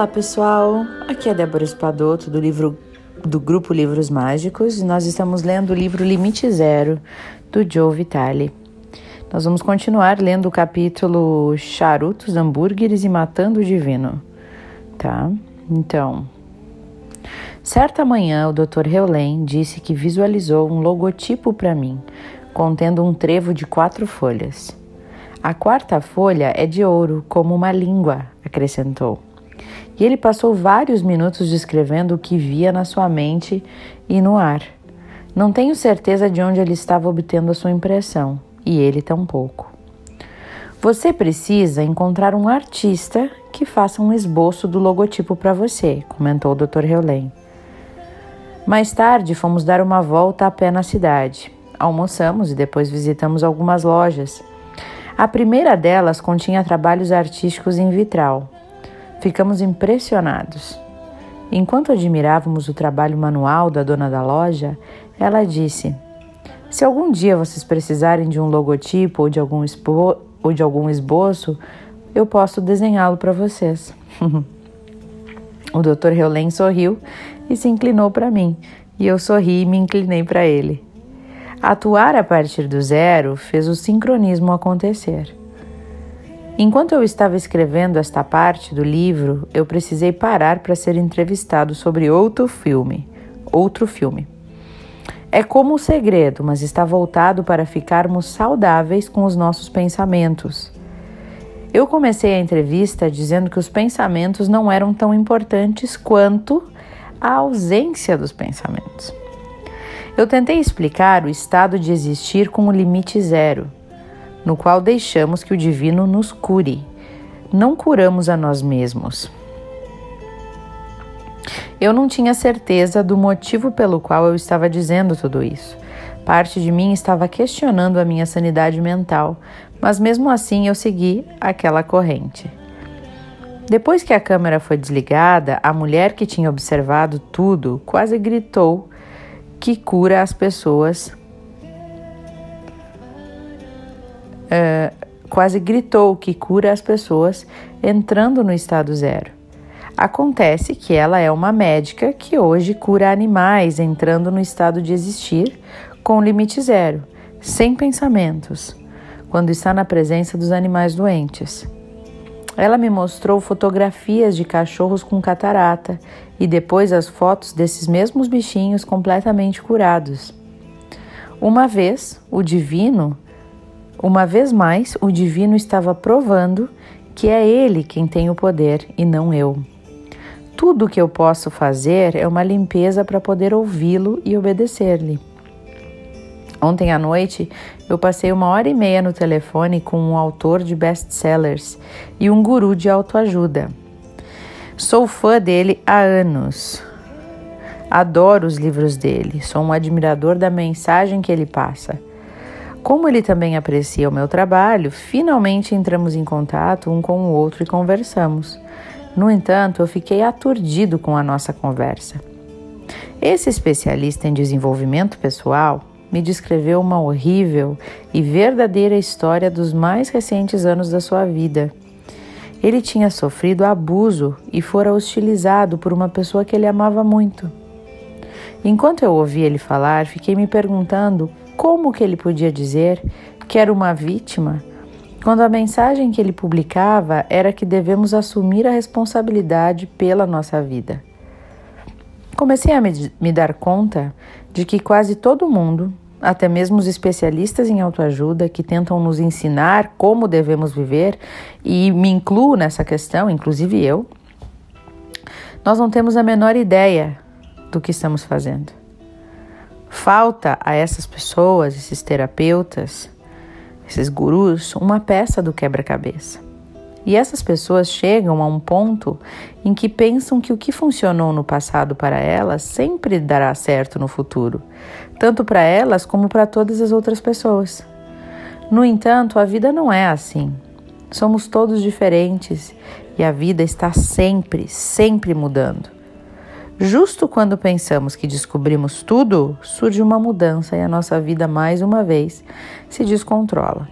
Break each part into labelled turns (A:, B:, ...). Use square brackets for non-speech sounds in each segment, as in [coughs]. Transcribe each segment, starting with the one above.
A: Olá pessoal, aqui é Débora Espadoto do livro do grupo Livros Mágicos e nós estamos lendo o livro Limite Zero do Joe Vitale. Nós vamos continuar lendo o capítulo Charutos, Hambúrgueres e Matando o Divino, tá? Então, certa manhã o Dr. Heulen disse que visualizou um logotipo para mim, contendo um trevo de quatro folhas. A quarta folha é de ouro, como uma língua, acrescentou e ele passou vários minutos descrevendo o que via na sua mente e no ar. Não tenho certeza de onde ele estava obtendo a sua impressão, e ele tampouco. Você precisa encontrar um artista que faça um esboço do logotipo para você, comentou o Dr. Heulen. Mais tarde, fomos dar uma volta a pé na cidade. Almoçamos e depois visitamos algumas lojas. A primeira delas continha trabalhos artísticos em vitral, Ficamos impressionados. Enquanto admirávamos o trabalho manual da dona da loja, ela disse: Se algum dia vocês precisarem de um logotipo ou de algum, expo ou de algum esboço, eu posso desenhá-lo para vocês. [laughs] o Dr. Heulen sorriu e se inclinou para mim, e eu sorri e me inclinei para ele. Atuar a partir do zero fez o sincronismo acontecer. Enquanto eu estava escrevendo esta parte do livro, eu precisei parar para ser entrevistado sobre outro filme. Outro filme. É como o segredo, mas está voltado para ficarmos saudáveis com os nossos pensamentos. Eu comecei a entrevista dizendo que os pensamentos não eram tão importantes quanto a ausência dos pensamentos. Eu tentei explicar o estado de existir com o limite zero no qual deixamos que o divino nos cure. Não curamos a nós mesmos. Eu não tinha certeza do motivo pelo qual eu estava dizendo tudo isso. Parte de mim estava questionando a minha sanidade mental, mas mesmo assim eu segui aquela corrente. Depois que a câmera foi desligada, a mulher que tinha observado tudo quase gritou que cura as pessoas uh, quase gritou que cura as pessoas entrando no estado zero. Acontece que ela é uma médica que hoje cura animais entrando no estado de existir com limite zero, sem pensamentos, quando está na presença dos animais doentes. Ela me mostrou fotografias de cachorros com catarata e depois as fotos desses mesmos bichinhos completamente curados. Uma vez, o divino uma vez mais, o divino estava provando que é ele quem tem o poder e não eu. Tudo o que eu posso fazer é uma limpeza para poder ouvi-lo e obedecer-lhe. Ontem à noite, eu passei uma hora e meia no telefone com um autor de best-sellers e um guru de autoajuda. Sou fã dele há anos. Adoro os livros dele, sou um admirador da mensagem que ele passa. Como ele também aprecia o meu trabalho, finalmente entramos em contato um com o outro e conversamos. No entanto, eu fiquei aturdido com a nossa conversa. Esse especialista em desenvolvimento pessoal me descreveu uma horrível e verdadeira história dos mais recentes anos da sua vida. Ele tinha sofrido abuso e fora hostilizado por uma pessoa que ele amava muito. Enquanto eu ouvia ele falar, fiquei me perguntando como que ele podia dizer que era uma vítima quando a mensagem que ele publicava era que devemos assumir a responsabilidade pela nossa vida? Comecei a me, dar conta de que quase todo mundo, até mesmo os especialistas em autoajuda que tentam nos ensinar como devemos viver, e me incluo nessa questão, inclusive eu, nós não temos a menor ideia do que estamos fazendo. Falta a essas pessoas, esses terapeutas, esses gurus, uma peça do quebra-cabeça. E essas pessoas chegam a um ponto em que pensam que o que funcionou no passado para elas sempre dará certo no futuro, tanto para elas como para todas as outras pessoas. No entanto, a vida não é assim. Somos todos diferentes e a vida está sempre, sempre mudando. Justo quando pensamos que descobrimos tudo, surge uma mudança e a nossa vida mais uma vez se descontrola.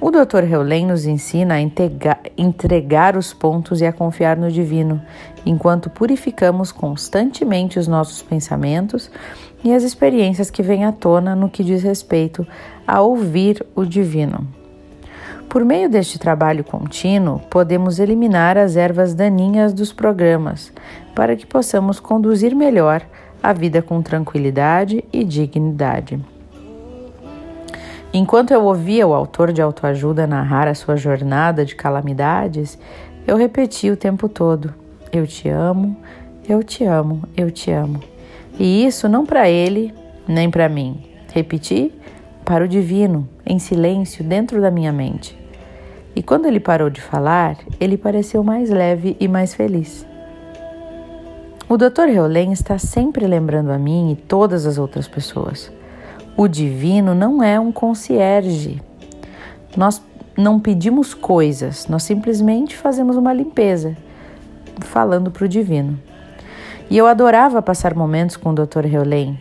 A: O Dr. Heulen nos ensina a entregar os pontos e a confiar no divino, enquanto purificamos constantemente os nossos pensamentos e as experiências que vêm à tona no que diz respeito a ouvir o divino. Por meio deste trabalho contínuo, podemos eliminar as ervas daninhas dos programas para que possamos conduzir melhor a vida com tranquilidade e dignidade. Enquanto eu ouvia o autor de autoajuda narrar a sua jornada de calamidades, eu repeti o tempo todo: Eu te amo, eu te amo, eu te amo. E isso não para ele, nem para mim. Repeti para o divino, em silêncio, dentro da minha mente. E quando ele parou de falar, ele pareceu mais leve e mais feliz. O Dr. Heulen está sempre lembrando a mim e todas as outras pessoas. O divino não é um concierge. Nós não pedimos coisas, nós simplesmente fazemos uma limpeza, falando para o divino. E eu adorava passar momentos com o Dr. Heulen.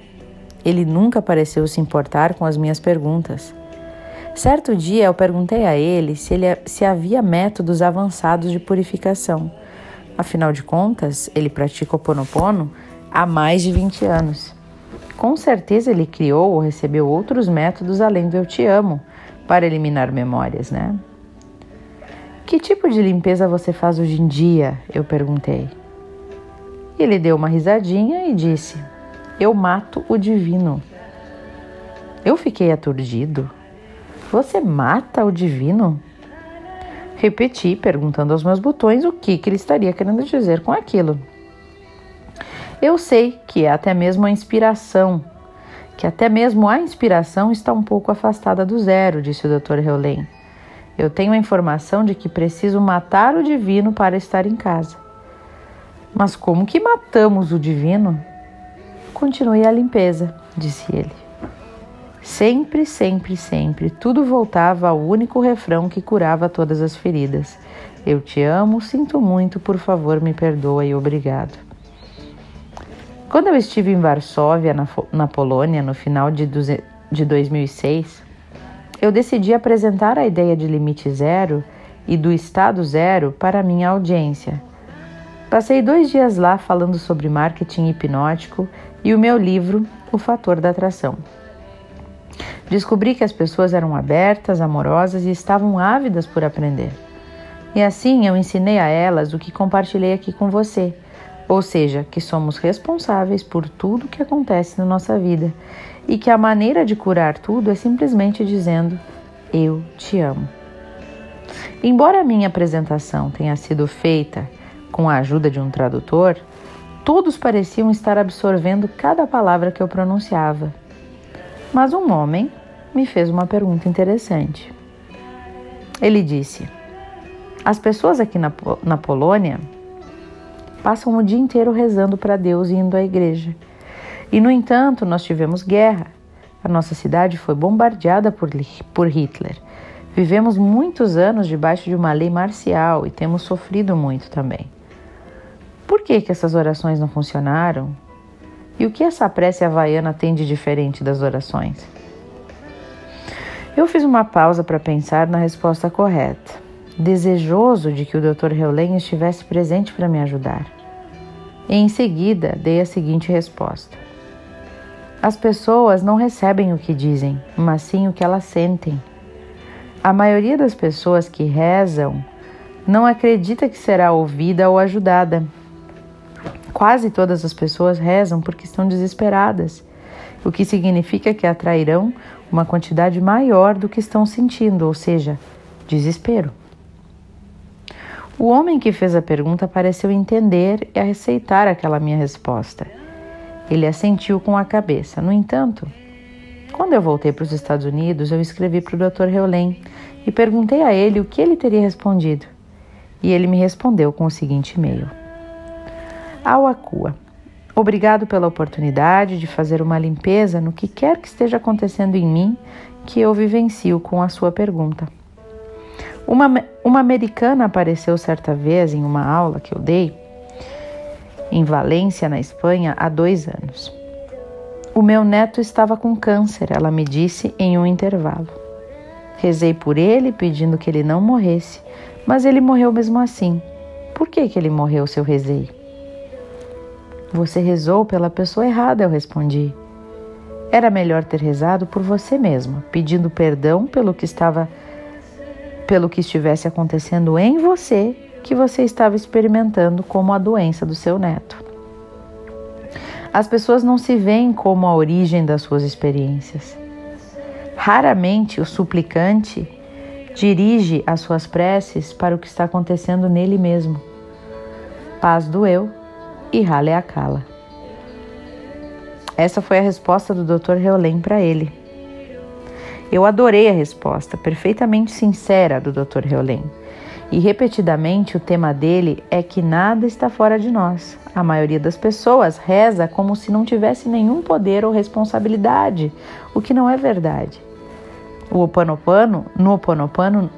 A: Ele nunca pareceu se importar com as minhas perguntas. Certo dia eu perguntei a ele se, ele se havia métodos avançados de purificação. Afinal de contas, ele pratica o Ponopono há mais de 20 anos. Com certeza ele criou ou recebeu outros métodos além do Eu Te Amo para eliminar memórias, né? Que tipo de limpeza você faz hoje em dia? Eu perguntei. Ele deu uma risadinha e disse: Eu mato o divino. Eu fiquei aturdido. Você mata o divino? Repeti, perguntando aos meus botões o que, que ele estaria querendo dizer com aquilo. Eu sei que é até mesmo a inspiração, que até mesmo a inspiração está um pouco afastada do zero, disse o Dr. Heulen. Eu tenho a informação de que preciso matar o divino para estar em casa. Mas como que matamos o divino? Continue a limpeza, disse ele. Sempre, sempre, sempre, tudo voltava ao único refrão que curava todas as feridas. Eu te amo, sinto muito, por favor, me perdoa e obrigado. Quando eu estive em Varsóvia, na, na Polônia, no final de, de 2006, eu decidi apresentar a ideia de limite zero e do estado zero para minha audiência. Passei dois dias lá falando sobre marketing hipnótico e o meu livro, O Fator da Atração. Descobri que as pessoas eram abertas, amorosas e estavam ávidas por aprender. E assim eu ensinei a elas o que compartilhei aqui com você, ou seja, que somos responsáveis por tudo que acontece na nossa vida e que a maneira de curar tudo é simplesmente dizendo: Eu te amo. Embora a minha apresentação tenha sido feita com a ajuda de um tradutor, todos pareciam estar absorvendo cada palavra que eu pronunciava mas um homem me fez uma pergunta interessante. Ele disse: As pessoas aqui na, na Polônia passam o dia inteiro rezando para Deus e indo à igreja. E, no entanto, nós tivemos guerra. A nossa cidade foi bombardeada por, por Hitler. Vivemos muitos anos debaixo de uma lei marcial e temos sofrido muito também. Por que, que essas orações não funcionaram? E o que essa prece havaiana tem de diferente das orações? Eu fiz uma pausa para pensar na resposta correta, desejoso de que o Dr. Heulen estivesse presente para me ajudar. E em seguida dei a seguinte resposta: As pessoas não recebem o que dizem, mas sim o que elas sentem. A maioria das pessoas que rezam não acredita que será ouvida ou ajudada Quase todas as pessoas rezam porque estão desesperadas, o que significa que atrairão uma quantidade maior do que estão sentindo, ou seja, desespero. O homem que fez a pergunta pareceu entender e aceitar aquela minha resposta. Ele assentiu com a cabeça. No entanto, quando eu voltei para os Estados Unidos, eu escrevi para o Dr. Heulen e perguntei a ele o que ele teria respondido. E ele me respondeu com o seguinte e-mail: ao Acua. Obrigado pela oportunidade de fazer uma limpeza no que quer que esteja acontecendo em mim que eu vivencio com a sua pergunta. Uma, uma americana apareceu certa vez em uma aula que eu dei em Valência, na Espanha, há dois anos. O meu neto estava com câncer, ela me disse em um intervalo. Rezei por ele, pedindo que ele não morresse, mas ele morreu mesmo assim. Por que, que ele morreu se eu rezei? Você rezou pela pessoa errada, eu respondi. Era melhor ter rezado por você mesma, pedindo perdão pelo que estava pelo que estivesse acontecendo em você, que você estava experimentando como a doença do seu neto. As pessoas não se veem como a origem das suas experiências. Raramente o suplicante dirige as suas preces para o que está acontecendo nele mesmo. Paz do eu e rale a cala. Essa foi a resposta do Dr. Reolém para ele. Eu adorei a resposta, perfeitamente sincera do Dr. Reolém. E repetidamente o tema dele é que nada está fora de nós. A maioria das pessoas reza como se não tivesse nenhum poder ou responsabilidade, o que não é verdade. O Oponopono, no Oponopono,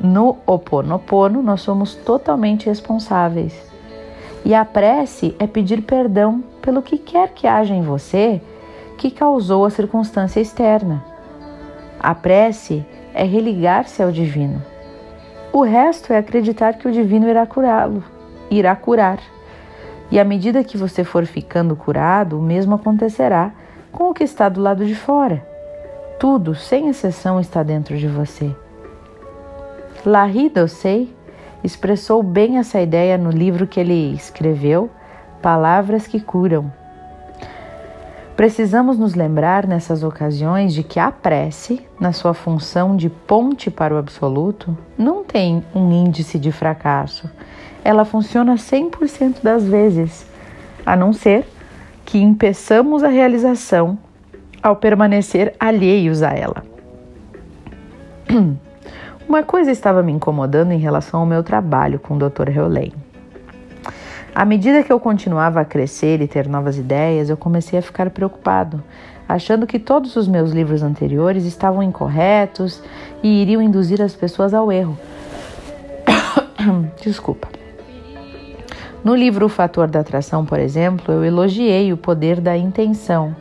A: no Oponopono, nós somos totalmente responsáveis. E a prece é pedir perdão pelo que quer que haja em você que causou a circunstância externa. A prece é religar-se ao divino. O resto é acreditar que o divino irá curá-lo, irá curar. E à medida que você for ficando curado, o mesmo acontecerá com o que está do lado de fora. Tudo, sem exceção, está dentro de você. Larry Dossey expressou bem essa ideia no livro que ele escreveu, Palavras que Curam. Precisamos nos lembrar nessas ocasiões de que a prece, na sua função de ponte para o absoluto, não tem um índice de fracasso. Ela funciona 100% das vezes, a não ser que impeçamos a realização ao permanecer alheios a ela. [clears throat] Uma coisa estava me incomodando em relação ao meu trabalho com o Dr. Hewley. À medida que eu continuava a crescer e ter novas ideias, eu comecei a ficar preocupado, achando que todos os meus livros anteriores estavam incorretos e iriam induzir as pessoas ao erro. [coughs] Desculpa. No livro O Fator da Atração, por exemplo, eu elogiei o poder da intenção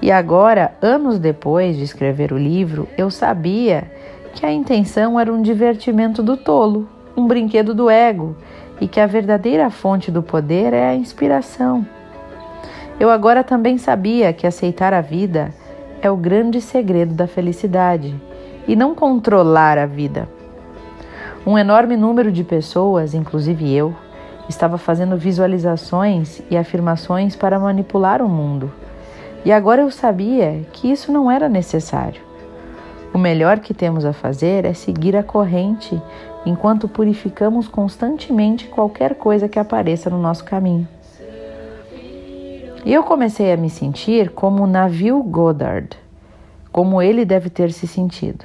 A: e agora, anos depois de escrever o livro, eu sabia que a intenção era um divertimento do tolo, um brinquedo do ego, e que a verdadeira fonte do poder é a inspiração. Eu agora também sabia que aceitar a vida é o grande segredo da felicidade e não controlar a vida. Um enorme número de pessoas, inclusive eu, estava fazendo visualizações e afirmações para manipular o mundo e agora eu sabia que isso não era necessário. O melhor que temos a fazer é seguir a corrente enquanto purificamos constantemente qualquer coisa que apareça no nosso caminho. E eu comecei a me sentir como Neville Goddard, como ele deve ter se sentido.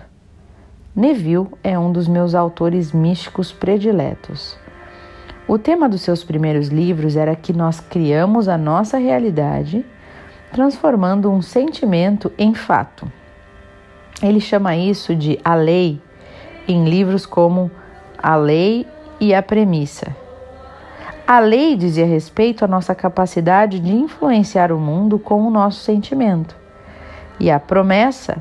A: Neville é um dos meus autores místicos prediletos. O tema dos seus primeiros livros era que nós criamos a nossa realidade transformando um sentimento em fato. Ele chama isso de a lei em livros como A Lei e a Premissa. A lei dizia respeito à nossa capacidade de influenciar o mundo com o nosso sentimento. E a promessa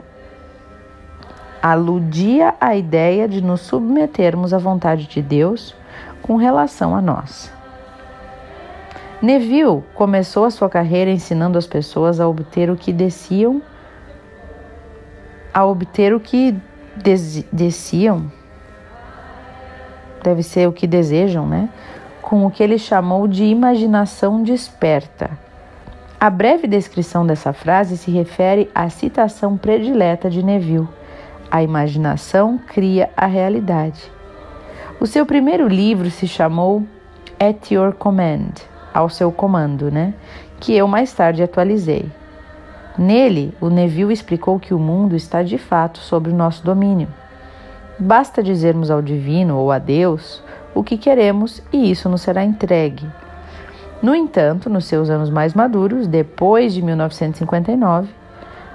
A: aludia à ideia de nos submetermos à vontade de Deus com relação a nós. Neville começou a sua carreira ensinando as pessoas a obter o que desciam, a obter o que des desciam, deve ser o que desejam, né? Com o que ele chamou de imaginação desperta. A breve descrição dessa frase se refere à citação predileta de Neville: A imaginação cria a realidade. O seu primeiro livro se chamou At Your Command ao seu comando, né? Que eu mais tarde atualizei. Nele, o Neville explicou que o mundo está de fato sob o nosso domínio. Basta dizermos ao divino ou a Deus o que queremos e isso nos será entregue. No entanto, nos seus anos mais maduros, depois de 1959,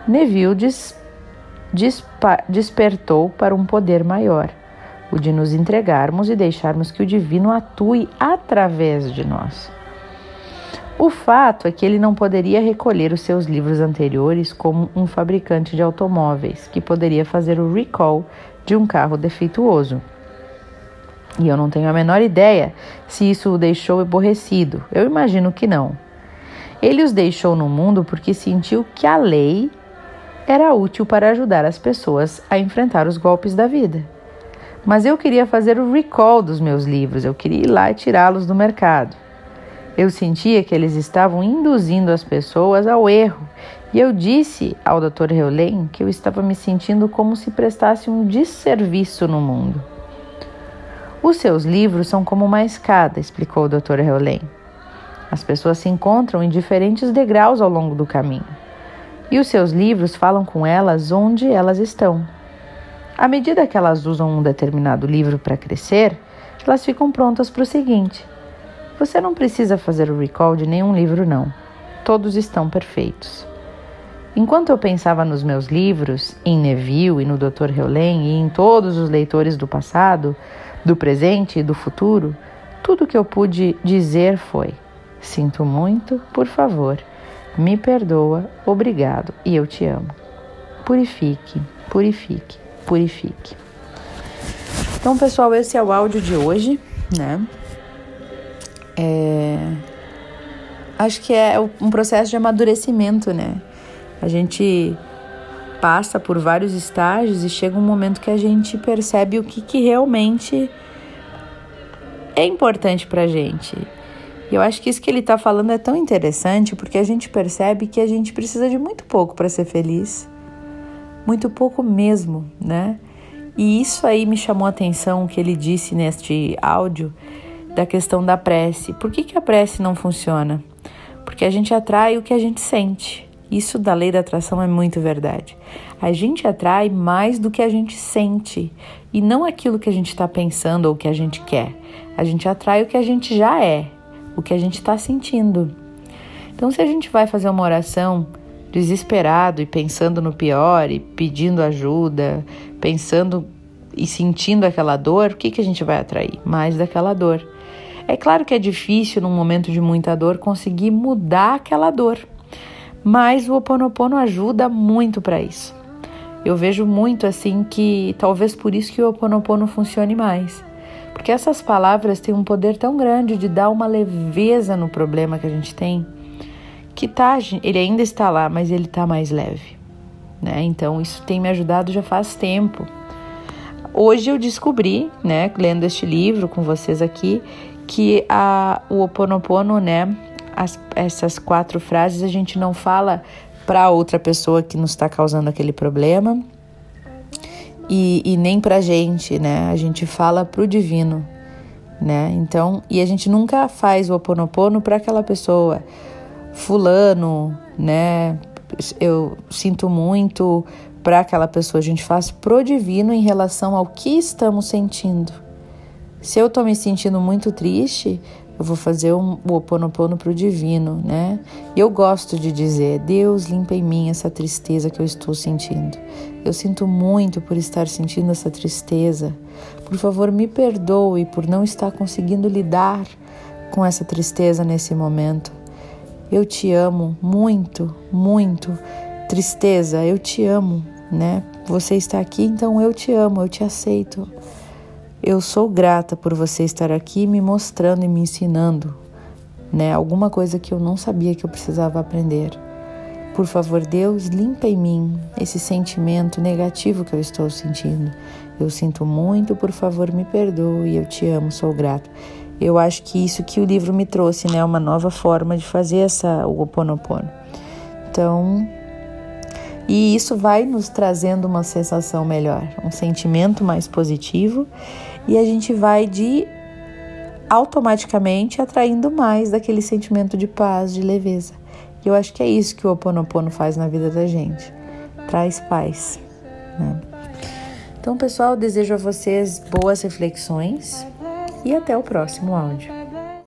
A: Neville des, despa, despertou para um poder maior, o de nos entregarmos e deixarmos que o divino atue através de nós. O fato é que ele não poderia recolher os seus livros anteriores como um fabricante de automóveis, que poderia fazer o recall de um carro defeituoso. E eu não tenho a menor ideia se isso o deixou aborrecido. Eu imagino que não. Ele os deixou no mundo porque sentiu que a lei era útil para ajudar as pessoas a enfrentar os golpes da vida. Mas eu queria fazer o recall dos meus livros, eu queria ir lá e tirá-los do mercado. Eu sentia que eles estavam induzindo as pessoas ao erro e eu disse ao Dr. Heulen que eu estava me sentindo como se prestasse um desserviço no mundo. Os seus livros são como uma escada, explicou o Dr. Heulen. As pessoas se encontram em diferentes degraus ao longo do caminho. E os seus livros falam com elas onde elas estão. À medida que elas usam um determinado livro para crescer, elas ficam prontas para o seguinte. Você não precisa fazer o recall de nenhum livro, não. Todos estão perfeitos. Enquanto eu pensava nos meus livros, em Neville e no Dr. Heulen e em todos os leitores do passado, do presente e do futuro, tudo que eu pude dizer foi: Sinto muito, por favor, me perdoa, obrigado e eu te amo. Purifique, purifique, purifique. Então, pessoal, esse é o áudio de hoje, né? É... Acho que é um processo de amadurecimento, né? A gente passa por vários estágios e chega um momento que a gente percebe o que, que realmente é importante pra gente. E eu acho que isso que ele está falando é tão interessante porque a gente percebe que a gente precisa de muito pouco para ser feliz. Muito pouco mesmo, né? E isso aí me chamou a atenção o que ele disse neste áudio da questão da prece. Por que, que a prece não funciona? Porque a gente atrai o que a gente sente. Isso da lei da atração é muito verdade. A gente atrai mais do que a gente sente e não aquilo que a gente está pensando ou que a gente quer. A gente atrai o que a gente já é, o que a gente está sentindo. Então, se a gente vai fazer uma oração desesperado e pensando no pior e pedindo ajuda, pensando e sentindo aquela dor, o que, que a gente vai atrair? Mais daquela dor. É claro que é difícil, num momento de muita dor, conseguir mudar aquela dor, mas o Ho Oponopono ajuda muito para isso. Eu vejo muito assim que talvez por isso que o Ho Oponopono funcione mais. Porque essas palavras têm um poder tão grande de dar uma leveza no problema que a gente tem, que tá, ele ainda está lá, mas ele está mais leve. Né? Então isso tem me ajudado já faz tempo. Hoje eu descobri, né, lendo este livro com vocês aqui, que a, o Oponopono, né, as, essas quatro frases a gente não fala para outra pessoa que nos está causando aquele problema e, e nem para gente, né? A gente fala para o divino, né? Então, e a gente nunca faz o Oponopono para aquela pessoa, fulano, né? Eu sinto muito para aquela pessoa. A gente faz pro divino em relação ao que estamos sentindo. Se eu estou me sentindo muito triste, eu vou fazer um, o oponopono para o divino, né? E eu gosto de dizer: Deus, limpa em mim essa tristeza que eu estou sentindo. Eu sinto muito por estar sentindo essa tristeza. Por favor, me perdoe por não estar conseguindo lidar com essa tristeza nesse momento. Eu te amo muito, muito. Tristeza, eu te amo, né? Você está aqui, então eu te amo, eu te aceito. Eu sou grata por você estar aqui me mostrando e me ensinando, né? Alguma coisa que eu não sabia que eu precisava aprender. Por favor, Deus, limpa em mim esse sentimento negativo que eu estou sentindo. Eu sinto muito, por favor, me perdoe, eu te amo, sou grato. Eu acho que isso que o livro me trouxe, né, uma nova forma de fazer essa o oponopono. Então, e isso vai nos trazendo uma sensação melhor, um sentimento mais positivo e a gente vai de automaticamente atraindo mais daquele sentimento de paz, de leveza. E eu acho que é isso que o Ho Oponopono faz na vida da gente. Traz paz. Né? Então, pessoal, desejo a vocês boas reflexões e até o próximo áudio.